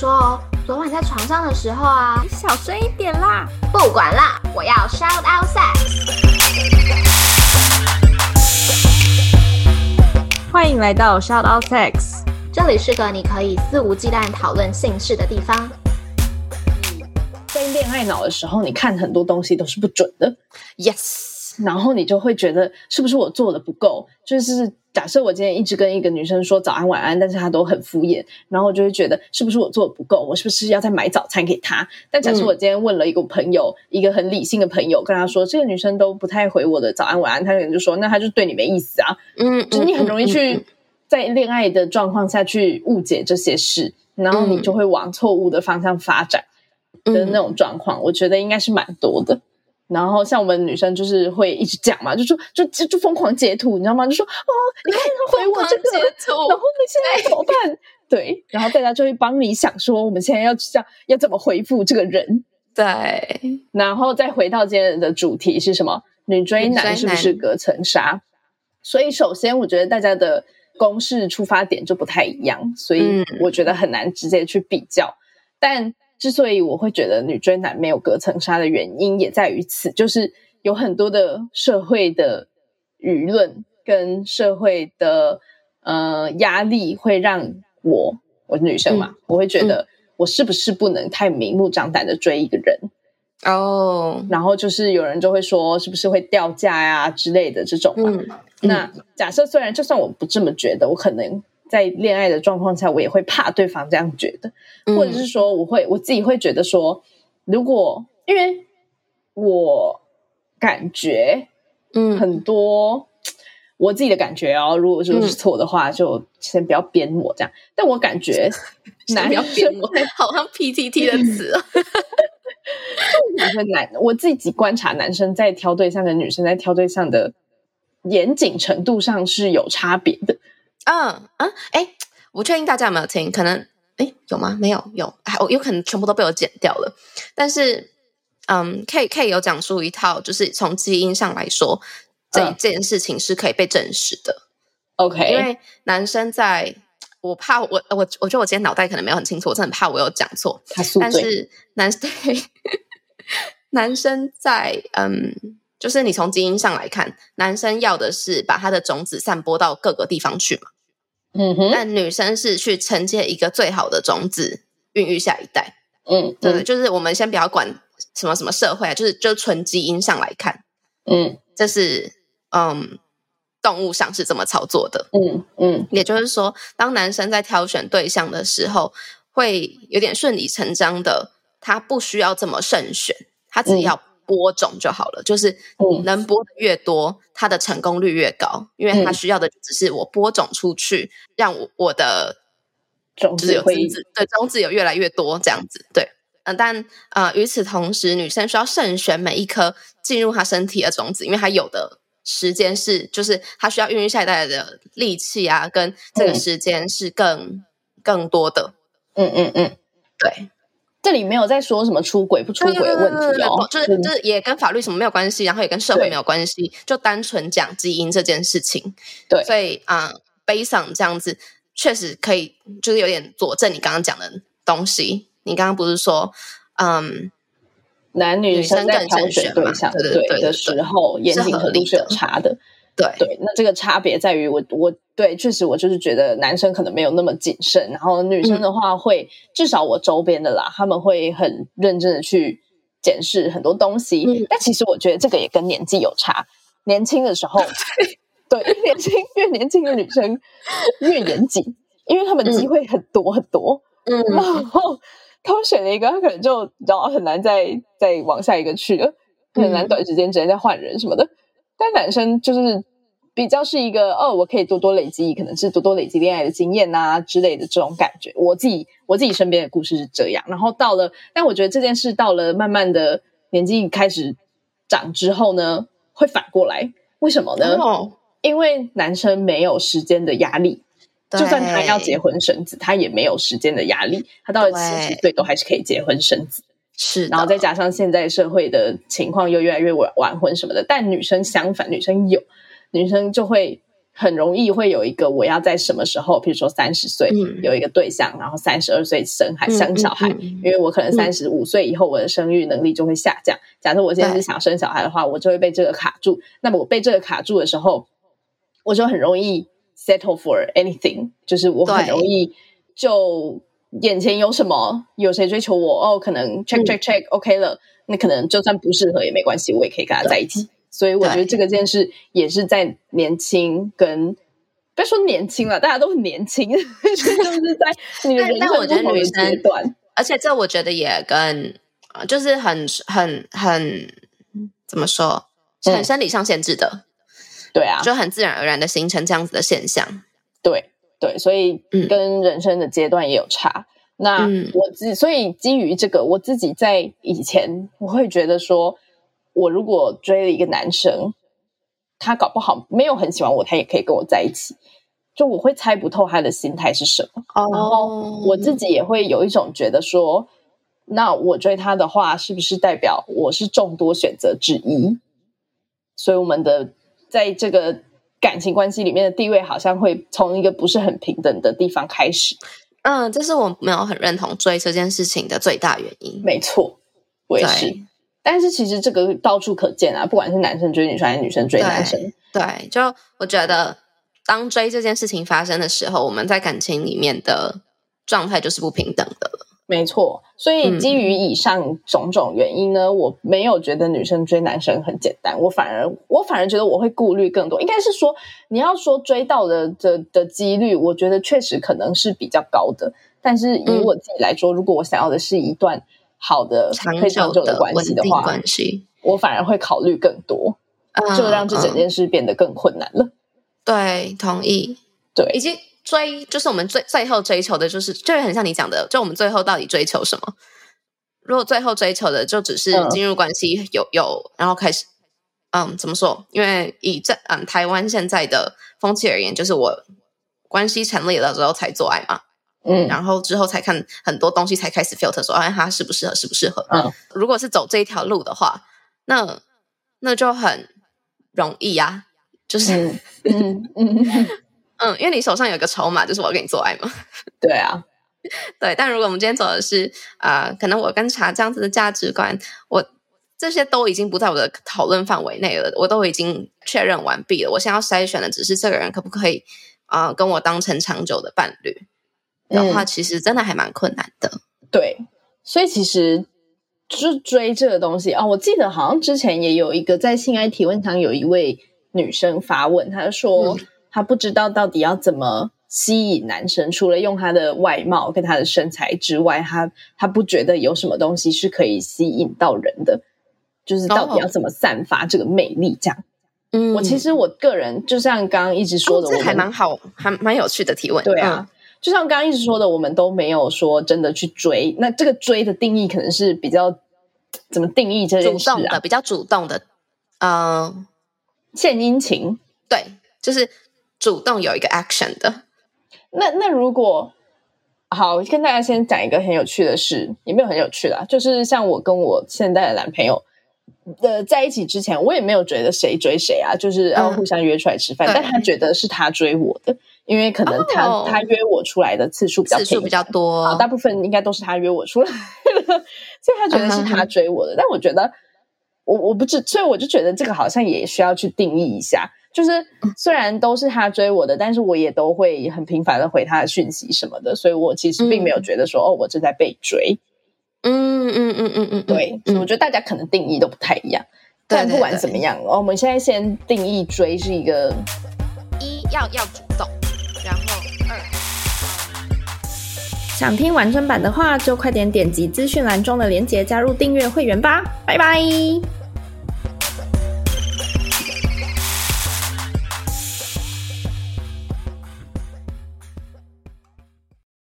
说哦，昨晚在床上的时候啊，你小声一点啦。不管啦，我要 shout out sex。欢迎来到 shout out sex，这里是个你可以肆无忌惮讨论性事的地方。在恋爱脑的时候，你看很多东西都是不准的。Yes，然后你就会觉得是不是我做的不够？就是。假设我今天一直跟一个女生说早安晚安，但是她都很敷衍，然后我就会觉得是不是我做的不够？我是不是要再买早餐给她？但假设我今天问了一个朋友，嗯、一个很理性的朋友，跟他说这个女生都不太回我的早安晚安，他可能就说那她就对你没意思啊。嗯，就是你很容易去在恋爱的状况下去误解这些事，然后你就会往错误的方向发展的那种状况，我觉得应该是蛮多的。然后像我们女生就是会一直讲嘛，就说就就就疯狂截图，你知道吗？就说哦，你看他回我这个，然后你现在怎么办？对，然后大家就会帮你想说，我们现在要这样要怎么回复这个人？对，然后再回到今天的主题是什么？女追男是不是隔层纱？所以首先我觉得大家的公式出发点就不太一样，所以我觉得很难直接去比较，但。之所以我会觉得女追男没有隔层纱的原因，也在于此，就是有很多的社会的舆论跟社会的呃压力，会让我我是女生嘛，嗯、我会觉得我是不是不能太明目张胆的追一个人哦？然后就是有人就会说，是不是会掉价呀、啊、之类的这种嘛？嗯、那假设虽然就算我不这么觉得，我可能。在恋爱的状况下，我也会怕对方这样觉得，或者是说，我会我自己会觉得说，如果因为我感觉，嗯，很多、嗯、我自己的感觉哦，如果说是错的话，就先不要编我这样。但我感觉 男生不要编我，好像 PTT 的词哦。就男，我自己观察男生在挑对象跟女生在挑对象的严谨程度上是有差别的。嗯嗯，哎、嗯，我确定大家有没有听？可能哎，有吗？没有，有，还有可能全部都被我剪掉了。但是，嗯，K K 有讲述一套，就是从基因上来说，这这件事情是可以被证实的。OK，因为男生在，我怕我我我觉得我今天脑袋可能没有很清楚，我真的很怕我有讲错。但是男对 男生在嗯。就是你从基因上来看，男生要的是把他的种子散播到各个地方去嘛，嗯哼，但女生是去承接一个最好的种子，孕育下一代，嗯，对，嗯，就是我们先不要管什么什么社会啊，就是就纯基因上来看，嗯，这是嗯动物上是怎么操作的，嗯嗯，也就是说，当男生在挑选对象的时候，会有点顺理成章的，他不需要这么慎选，他只要，嗯。播种就好了，就是能播的越多，它的成功率越高，因为它需要的只是我播种出去，让我我的种子有种子，对，种子有越来越多这样子，对，嗯，但呃，与此同时，女生需要慎选每一颗进入她身体的种子，因为她有的时间是，就是她需要孕育下一代的力气啊，跟这个时间是更更多的，嗯嗯嗯，对。这里没有在说什么出轨不出轨的问题哦，就是就是也跟法律什么没有关系，然后也跟社会没有关系，就单纯讲基因这件事情。对，所以啊，悲伤这样子确实可以，就是有点佐证你刚刚讲的东西。你刚刚不是说，嗯，男女生在挑选对象对对对的时候，严谨程度是有差的。对对，那这个差别在于我我对，确实我就是觉得男生可能没有那么谨慎，然后女生的话会、嗯、至少我周边的啦，他们会很认真的去检视很多东西。嗯、但其实我觉得这个也跟年纪有差，年轻的时候，对，对年轻越年轻的女生越严谨，因为他们机会很多很多，嗯，然后他们选了一个，他可能就然后很难再再往下一个去了，很难短时间之内再换人什么的。但男生就是比较是一个哦，我可以多多累积，可能是多多累积恋爱的经验啊之类的这种感觉。我自己我自己身边的故事是这样。然后到了，但我觉得这件事到了慢慢的年纪开始长之后呢，会反过来。为什么呢？哦、因为男生没有时间的压力，就算他要结婚生子，他也没有时间的压力。他到了七十岁都还是可以结婚生子。是，然后再加上现在社会的情况又越来越晚晚婚什么的，但女生相反，女生有女生就会很容易会有一个我要在什么时候，比如说三十岁有一个对象，嗯、然后三十二岁生孩生小孩，嗯嗯嗯、因为我可能三十五岁以后我的生育能力就会下降。假设我现在是想生小孩的话，我就会被这个卡住。那么我被这个卡住的时候，我就很容易 settle for anything，就是我很容易就眼前有什么，有谁追求我哦，可能 check check check OK 了，那可能就算不适合也没关系，我也可以跟他在一起。所以我觉得这个件事也是在年轻跟别说年轻了，大家都很年轻，就是在你的人生不同的阶段。而且这我觉得也跟就是很很很怎么说，很生理上限制的，对啊，就很自然而然的形成这样子的现象。对对，所以跟人生的阶段也有差。那我自所以基于这个，我自己在以前我会觉得说。我如果追了一个男生，他搞不好没有很喜欢我，他也可以跟我在一起。就我会猜不透他的心态是什么，oh. 然后我自己也会有一种觉得说，那我追他的话，是不是代表我是众多选择之一？所以我们的在这个感情关系里面的地位，好像会从一个不是很平等的地方开始。嗯，这是我没有很认同追这件事情的最大原因。没错，我也是。但是其实这个到处可见啊，不管是男生追女生还是女生追男生，对，对，就我觉得当追这件事情发生的时候，我们在感情里面的状态就是不平等的了。没错，所以基于以上种种原因呢，嗯、我没有觉得女生追男生很简单，我反而我反而觉得我会顾虑更多。应该是说，你要说追到的的的几率，我觉得确实可能是比较高的。但是以我自己来说，嗯、如果我想要的是一段。好的，长久的关系的话，关系我反而会考虑更多，嗯、就让这整件事变得更困难了。对，同意。对，以及追，就是我们最最后追求的，就是就很像你讲的，就我们最后到底追求什么？如果最后追求的就只是进入关系，有、嗯、有，然后开始，嗯，怎么说？因为以这嗯台湾现在的风气而言，就是我关系成立了之后才做爱嘛。嗯，然后之后才看很多东西，才开始 filter 说，哎，他适不适合，适不适合？嗯，如果是走这一条路的话，那那就很容易呀，就是嗯嗯嗯，嗯，因为你手上有个筹码，就是我要跟你做爱嘛。对啊，对。但如果我们今天走的是啊、呃，可能我跟茶这样子的价值观，我这些都已经不在我的讨论范围内了，我都已经确认完毕了。我现在要筛选的只是这个人可不可以啊、呃，跟我当成长久的伴侣。的话，其实真的还蛮困难的。嗯、对，所以其实就追这个东西啊、哦，我记得好像之前也有一个在性爱提问上，有一位女生发问，她说她不知道到底要怎么吸引男生，除了用他的外貌跟他的身材之外，她她不觉得有什么东西是可以吸引到人的，就是到底要怎么散发这个魅力？这样，嗯，我其实我个人就像刚刚一直说的，哦、这还蛮好，还蛮有趣的提问，对啊。嗯就像刚刚一直说的，我们都没有说真的去追。那这个追的定义可能是比较怎么定义这件事啊？主动的，比较主动的，嗯、呃，献殷勤，对，就是主动有一个 action 的。那那如果好，跟大家先讲一个很有趣的事，也没有很有趣啦，就是像我跟我现在的男朋友的在一起之前，我也没有觉得谁追谁啊，就是要互相约出来吃饭，嗯、但他觉得是他追我的。因为可能他、oh, 他约我出来的次数比较次数比较多，大部分应该都是他约我出来的，所以他觉得是他追我的。Uh. 但我觉得我我不知，所以我就觉得这个好像也需要去定义一下。就是虽然都是他追我的，但是我也都会很频繁的回他的讯息什么的，所以我其实并没有觉得说、嗯、哦，我正在被追。嗯嗯嗯嗯嗯，对，嗯、我觉得大家可能定义都不太一样。但不管怎么样，我们现在先定义追是一个一要要主动。然后二，想听完整版的话，就快点点击资讯栏中的链接加入订阅会员吧，拜拜。